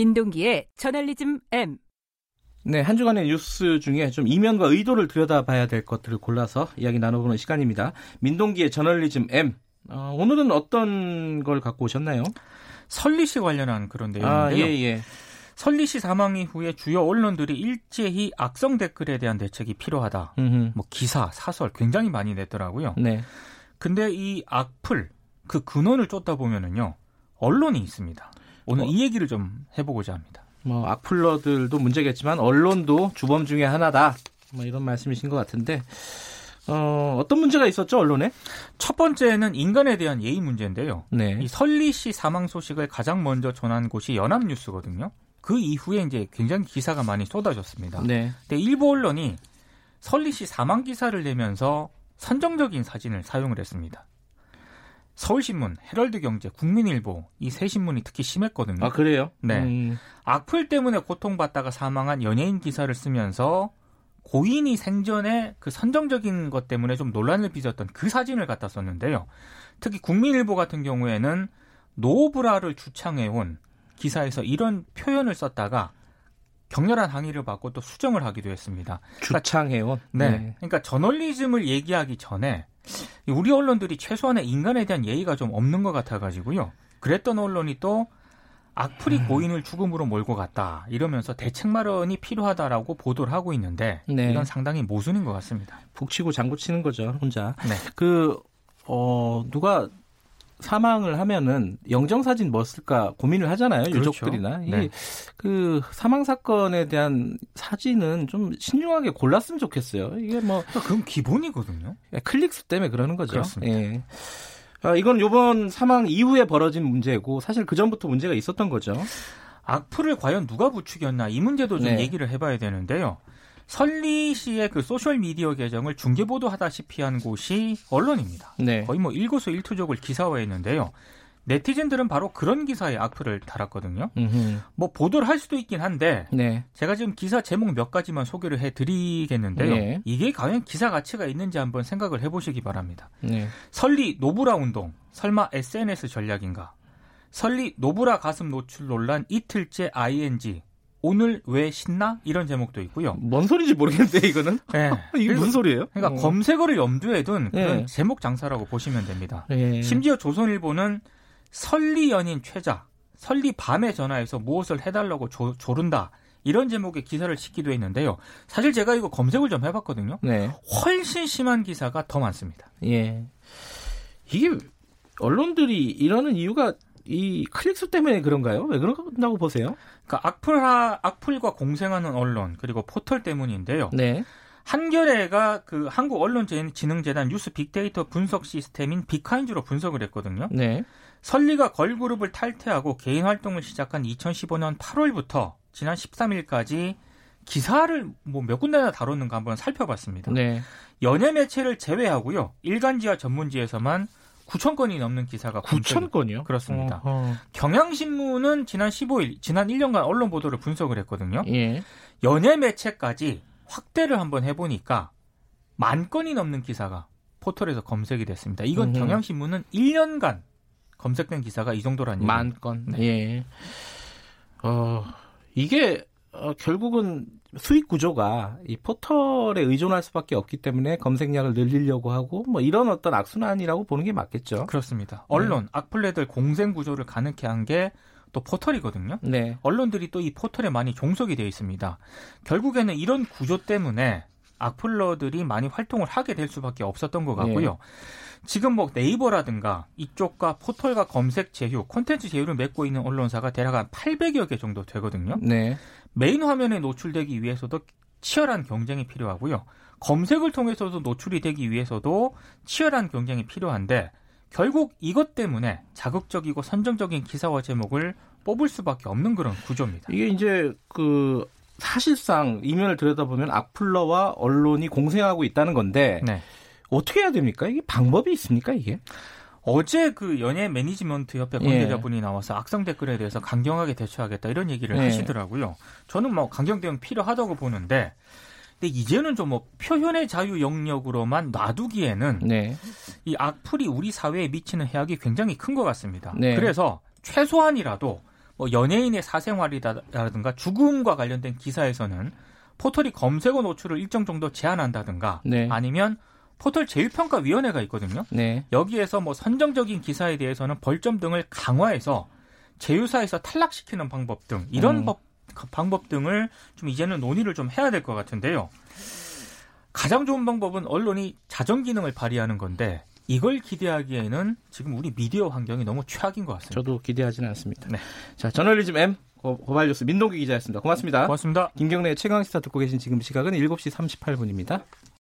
민동기의 저널리즘 M. 네, 한 주간의 뉴스 중에 좀 이면과 의도를 들여다봐야 될 것들을 골라서 이야기 나눠보는 시간입니다. 민동기의 저널리즘 M. 어, 오늘은 어떤 걸 갖고 오셨나요? 설리 씨 관련한 그런 내용인데요. 아, 예, 예. 설리 씨 사망 이후에 주요 언론들이 일제히 악성 댓글에 대한 대책이 필요하다. 음흠. 뭐 기사, 사설 굉장히 많이 냈더라고요. 네. 근데 이 악플 그 근원을 쫓다 보면은요 언론이 있습니다. 오늘 어. 이 얘기를 좀 해보고자 합니다. 뭐 악플러들도 문제겠지만 언론도 주범 중에 하나다. 뭐 이런 말씀이신 것 같은데 어, 어떤 문제가 있었죠 언론에? 첫 번째는 인간에 대한 예의 문제인데요. 네. 이 설리 씨 사망 소식을 가장 먼저 전한 곳이 연합뉴스거든요. 그 이후에 이제 굉장히 기사가 많이 쏟아졌습니다. 네. 근데 일부 언론이 설리 씨 사망 기사를 내면서 선정적인 사진을 사용을 했습니다. 서울신문, 헤럴드경제, 국민일보 이 세 신문이 특히 심했거든요. 아 그래요? 네. 음. 악플 때문에 고통받다가 사망한 연예인 기사를 쓰면서 고인이 생전에 그 선정적인 것 때문에 좀 논란을 빚었던 그 사진을 갖다 썼는데요. 특히 국민일보 같은 경우에는 노브라를 주창해온 기사에서 이런 표현을 썼다가 격렬한 항의를 받고 또 수정을 하기도 했습니다. 그러니까 주창해온? 네. 네. 그러니까 저널리즘을 얘기하기 전에 우리 언론들이 최소한의 인간에 대한 예의가 좀 없는 것 같아가지고요. 그랬던 언론이 또 악플이 음. 고인을 죽음으로 몰고 갔다 이러면서 대책 마련이 필요하다라고 보도를 하고 있는데 네. 이건 상당히 모순인 것 같습니다. 북치고 장구치는 거죠 혼자. 네. 그 어, 누가 사망을 하면은 영정 사진 뭐 쓸까 고민을 하잖아요 그렇죠. 유족들이나 네. 이그 사망 사건에 대한 사진은 좀 신중하게 골랐으면 좋겠어요 이게 뭐 그러니까 그건 기본이거든요 예, 클릭수 때문에 그러는 거죠 그렇습니다. 예. 아, 이건 요번 사망 이후에 벌어진 문제고 사실 그 전부터 문제가 있었던 거죠 악플을 과연 누가 부추겼나 이 문제도 좀 네. 얘기를 해봐야 되는데요 설리 씨의 그 소셜 미디어 계정을 중계 보도하다시피 한 곳이 언론입니다. 네. 거의 뭐 일거수 일투족을 기사화했는데요. 네티즌들은 바로 그런 기사에 악플을 달았거든요. 음흠. 뭐 보도를 할 수도 있긴 한데 네. 제가 지금 기사 제목 몇 가지만 소개를 해드리겠는데요. 네. 이게 과연 기사 가치가 있는지 한번 생각을 해보시기 바랍니다. 네. 설리 노브라 운동 설마 SNS 전략인가? 설리 노브라 가슴 노출 논란 이틀째 ING 오늘 왜 신나? 이런 제목도 있고요. 뭔 소리인지 모르겠는데 이거는. 네. 이게 무슨 소리예요? 그러니까 어. 검색어를 염두에 둔 그런 네. 제목 장사라고 보시면 됩니다. 네. 심지어 조선일보는 설리 연인 최자, 설리 밤에 전화해서 무엇을 해달라고 조, 조른다. 이런 제목의 기사를 싣기도 했는데요. 사실 제가 이거 검색을 좀 해봤거든요. 네. 훨씬 심한 기사가 더 많습니다. 예. 이게 언론들이 이러는 이유가 이 클릭수 때문에 그런가요? 왜 그런다고 보세요? 그러니까 악플하, 악플과 공생하는 언론 그리고 포털 때문인데요. 네. 한겨레가 그 한국 언론진흥재단 뉴스 빅데이터 분석 시스템인 빅카인즈로 분석을 했거든요. 네. 설리가 걸그룹을 탈퇴하고 개인 활동을 시작한 2015년 8월부터 지난 13일까지 기사를 뭐 몇 군데나 다뤘는가 한번 살펴봤습니다. 네. 연예 매체를 제외하고요. 일간지와 전문지에서만 9천 건이 넘는 기사가 9천 건이요? 그렇습니다. 어허. 경향신문은 지난 15일 지난 1년간 언론 보도를 분석을 했거든요. 예. 연예 매체까지 확대를 한번 해보니까 만 건이 넘는 기사가 포털에서 검색이 됐습니다. 이건 음. 경향신문은 1년간 검색된 기사가 이 정도라는 만 얘기입니다. 건. 네. 예. 어 이게 어, 결국은 수익 구조가 이 포털에 의존할 수밖에 없기 때문에 검색량을 늘리려고 하고 뭐 이런 어떤 악순환이라고 보는 게 맞겠죠. 그렇습니다. 언론, 네. 악플레들 공생 구조를 가능케 한 게 또 포털이거든요. 네. 언론들이 또 이 포털에 많이 종속이 되어 있습니다. 결국에는 이런 구조 때문에 악플러들이 많이 활동을 하게 될 수밖에 없었던 것 같고요. 네. 지금 뭐 네이버라든가 이쪽과 포털과 검색 제휴, 콘텐츠 제휴를 맺고 있는 언론사가 대략 한 800여 개 정도 되거든요. 네. 메인 화면에 노출되기 위해서도 치열한 경쟁이 필요하고요. 검색을 통해서도 노출이 되기 위해서도 치열한 경쟁이 필요한데 결국 이것 때문에 자극적이고 선정적인 기사와 제목을 뽑을 수밖에 없는 그런 구조입니다. 이게 이제 그 사실상 이면을 들여다보면 악플러와 언론이 공생하고 있다는 건데 네. 어떻게 해야 됩니까? 이게 방법이 있습니까? 이게? 어제 그 연예 매니지먼트 협회 관계자분이 예. 나와서 악성 댓글에 대해서 강경하게 대처하겠다 이런 얘기를 예. 하시더라고요. 저는 뭐 강경 대응 필요하다고 보는데 근데 이제는 좀 뭐 표현의 자유 영역으로만 놔두기에는 네. 이 악플이 우리 사회에 미치는 해악이 굉장히 큰 것 같습니다. 네. 그래서 최소한이라도 뭐 연예인의 사생활이라든가 죽음과 관련된 기사에서는 포털이 검색어 노출을 일정 정도 제한한다든가 네. 아니면 포털 제일평가위원회가 있거든요. 네. 여기에서 뭐 선정적인 기사에 대해서는 벌점 등을 강화해서 제휴사에서 탈락시키는 방법 등 이런 음. 법, 방법 등을 좀 이제는 논의를 좀 해야 될 것 같은데요. 가장 좋은 방법은 언론이 자정 기능을 발휘하는 건데 이걸 기대하기에는 지금 우리 미디어 환경이 너무 최악인 것 같습니다. 저도 기대하지는 않습니다. 네. 자, 저널리즘 M 고발뉴스 민동기 기자였습니다. 고맙습니다. 고맙습니다. 김경래 최강 시사 듣고 계신 지금 시각은 7시 38분입니다.